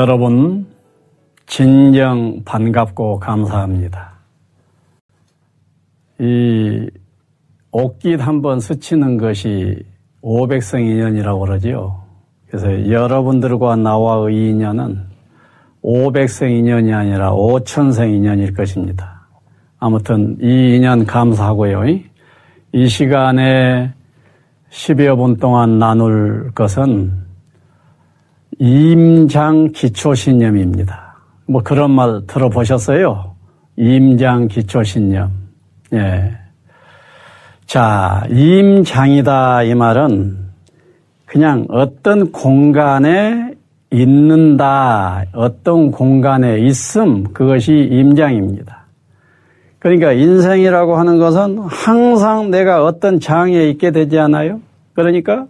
여러분, 진정 반갑고 감사합니다. 이 옷깃 한 번 스치는 것이 500성 인연이라고 그러지요. 그래서 여러분들과 나와의 인연은 500성 인연이 아니라 5천성 인연일 것입니다. 아무튼 이 인연 감사하고요. 이 시간에 10여 분 동안 나눌 것은 임장 기초신념입니다. 뭐 그런 말 들어보셨어요? 임장 기초신념. 예. 자, 임장이다 이 말은 그냥 어떤 공간에 있는다, 어떤 공간에 있음, 그것이 임장입니다. 그러니까 인생이라고 하는 것은 항상 내가 어떤 장에 있게 되지 않아요? 그러니까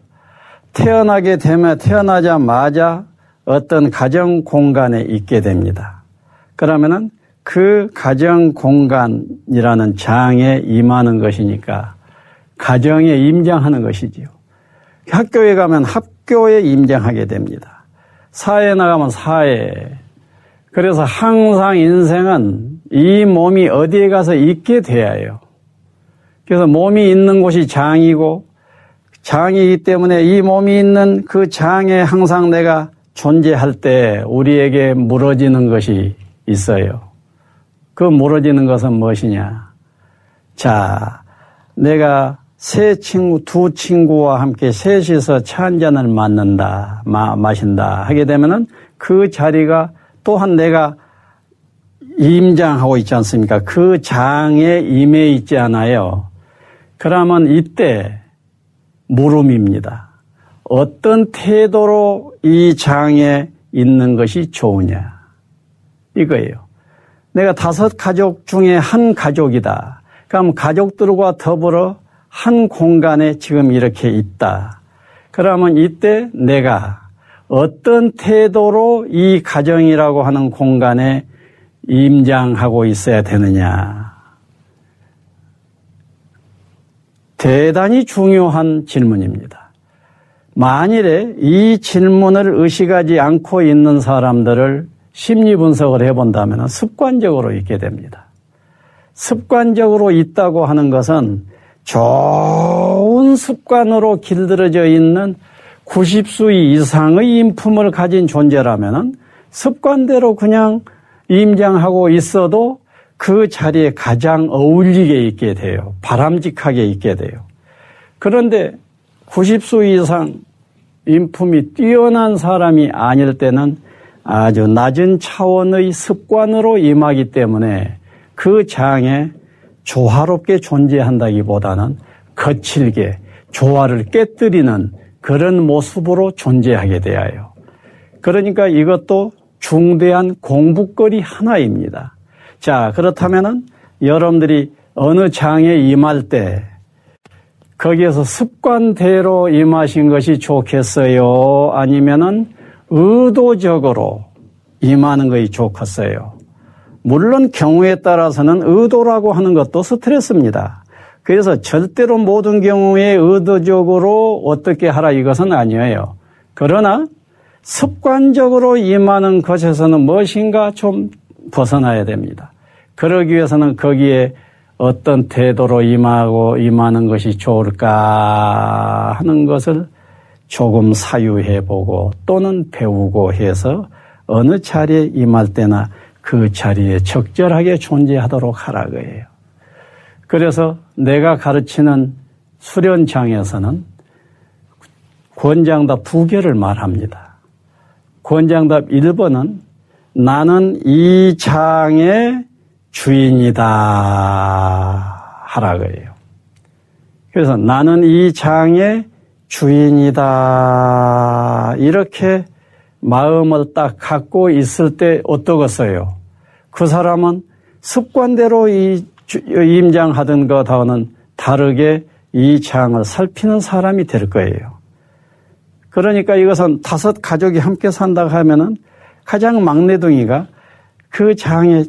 태어나게 되면 태어나자마자 어떤 가정 공간에 있게 됩니다. 그러면은 그 가정 공간이라는 장에 임하는 것이니까 가정에 임장하는 것이지요. 학교에 가면 학교에 임장하게 됩니다. 사회에 나가면 사회. 그래서 항상 인생은 이 몸이 어디에 가서 있게 돼야 해요. 그래서 몸이 있는 곳이 장이고 장이기 때문에 이 몸이 있는 그 장에 항상 내가 존재할 때 우리에게 무너지는 것이 있어요. 그 무너지는 것은 무엇이냐? 자, 내가 세 친구, 두 친구와 함께 셋이서 차 한 잔을 맞는다, 마, 마신다 하게 되면은 그 자리가 또한 내가 임장하고 있지 않습니까? 그 장에 임해 있지 않아요. 그러면 이때 물음입니다. 어떤 태도로 이 장에 있는 것이 좋으냐? 이거예요. 내가 다섯 가족 중에 한 가족이다. 그럼 가족들과 더불어 한 공간에 지금 이렇게 있다. 그러면 이때 내가 어떤 태도로 이 가정이라고 하는 공간에 임장하고 있어야 되느냐. 대단히 중요한 질문입니다. 만일에 이 질문을 의식하지 않고 있는 사람들을 심리 분석을 해본다면 습관적으로 있게 됩니다. 습관적으로 있다고 하는 것은 좋은 습관으로 길들여져 있는 90수 이상의 인품을 가진 존재라면 습관대로 그냥 임장하고 있어도 그 자리에 가장 어울리게 있게 돼요. 바람직하게 있게 돼요. 그런데 90수 이상 인품이 뛰어난 사람이 아닐 때는 아주 낮은 차원의 습관으로 임하기 때문에 그 장에 조화롭게 존재한다기보다는 거칠게 조화를 깨뜨리는 그런 모습으로 존재하게 되어요. 그러니까 이것도 중대한 공부거리 하나입니다. 자, 그렇다면은 여러분들이 어느 장에 임할 때 거기에서 습관대로 임하신 것이 좋겠어요? 아니면은 의도적으로 임하는 것이 좋겠어요? 물론 경우에 따라서는 의도라고 하는 것도 스트레스입니다. 그래서 절대로 모든 경우에 의도적으로 어떻게 하라 이것은 아니에요. 그러나 습관적으로 임하는 것에서는 무엇인가 좀 벗어나야 됩니다. 그러기 위해서는 거기에 어떤 태도로 임하고 임하는 것이 좋을까 하는 것을 조금 사유해 보고 또는 배우고 해서 어느 자리에 임할 때나 그 자리에 적절하게 존재하도록 하라 고해요 그래서 내가 가르치는 수련장에서는 권장답 두 개를 말합니다. 권장답 1번은 나는 이 장의 주인이다 하라 고해요 그래서 나는 이 장의 주인이다 이렇게 마음을 딱 갖고 있을 때 어떠겠어요? 그 사람은 습관대로 이 임장하던 것하고는 다르게 이 장을 살피는 사람이 될 거예요. 그러니까 이것은 다섯 가족이 함께 산다고 하면은 가장 막내둥이가 그 장의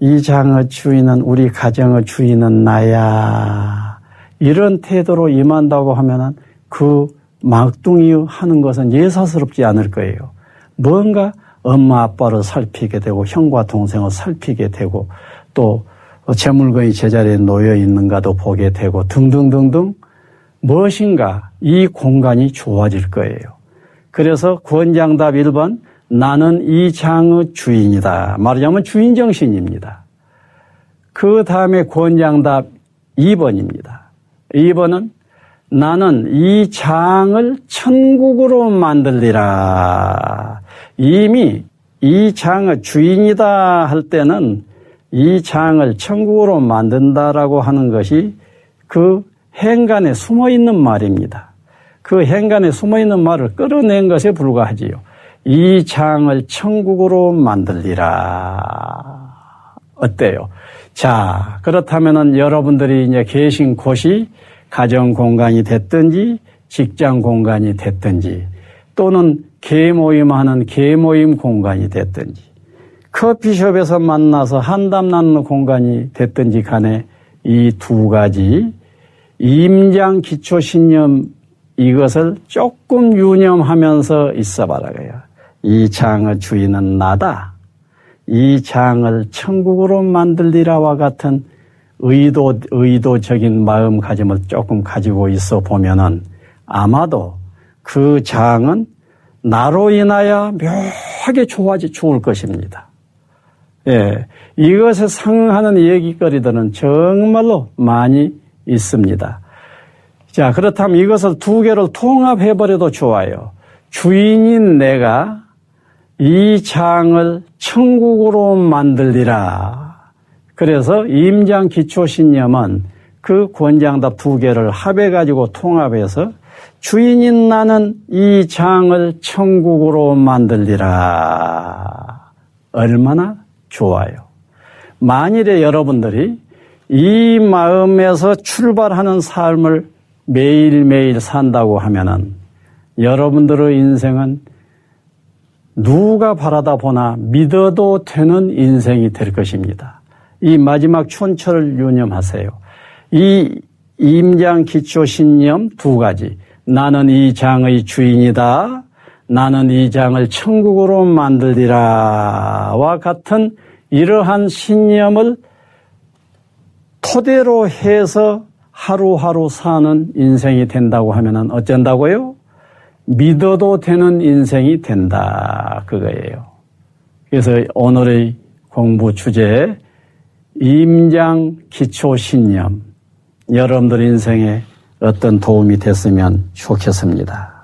이 장의 주인은 우리 가정의 주인은 나야. 이런 태도로 임한다고 하면은 그 막둥이 하는 것은 예사스럽지 않을 거예요. 뭔가 엄마 아빠를 살피게 되고 형과 동생을 살피게 되고 또 제 물건이 제자리에 놓여 있는가도 보게 되고 등등등등 무엇인가 이 공간이 좋아질 거예요. 그래서 권장답 1번 나는 이 장의 주인이다. 말하자면 주인 정신입니다. 그 다음에 권장답 2번입니다. 2번은 나는 이 장을 천국으로 만들리라. 이미 이 장의 주인이다 할 때는 이 장을 천국으로 만든다라고 하는 것이 그 행간에 숨어 있는 말입니다. 그 행간에 숨어 있는 말을 끌어낸 것에 불과하지요. 이 장을 천국으로 만들리라. 어때요? 자, 그렇다면은 여러분들이 이제 계신 곳이 가정 공간이 됐든지 직장 공간이 됐든지 또는 개모임하는 개모임 공간이 됐든지 커피숍에서 만나서 한담 나누는 공간이 됐든지 간에 이 두 가지 임장 기초 신념 이것을 조금 유념하면서 있어 봐라고요. 이 장의 주인은 나다. 이 장을 천국으로 만들리라와 같은 의도, 의도적인 마음가짐을 조금 가지고 있어 보면은 아마도 그 장은 나로 인하여 묘하게 좋아지 좋을 것입니다. 예. 이것에 상응하는 얘기거리들은 정말로 많이 있습니다. 자, 그렇다면 이것을 두 개를 통합해버려도 좋아요. 주인인 내가 이 장을 천국으로 만들리라. 그래서 임장 기초신념은 그 권장답 두 개를 합해가지고 통합해서 주인인 나는 이 장을 천국으로 만들리라. 얼마나 좋아요. 만일에 여러분들이 이 마음에서 출발하는 삶을 매일매일 산다고 하면은 여러분들의 인생은 누가 바라다 보나 믿어도 되는 인생이 될 것입니다. 이 마지막 촌철을 유념하세요. 이 임장 기초 신념 두 가지. 나는 이 장의 주인이다. 나는 이 장을 천국으로 만들리라와 같은 이러한 신념을 토대로 해서 하루하루 사는 인생이 된다고 하면 어쩐다고요? 믿어도 되는 인생이 된다. 그거예요. 그래서 오늘의 공부 주제, 임장 기초 신념. 여러분들 인생에 어떤 도움이 됐으면 좋겠습니다.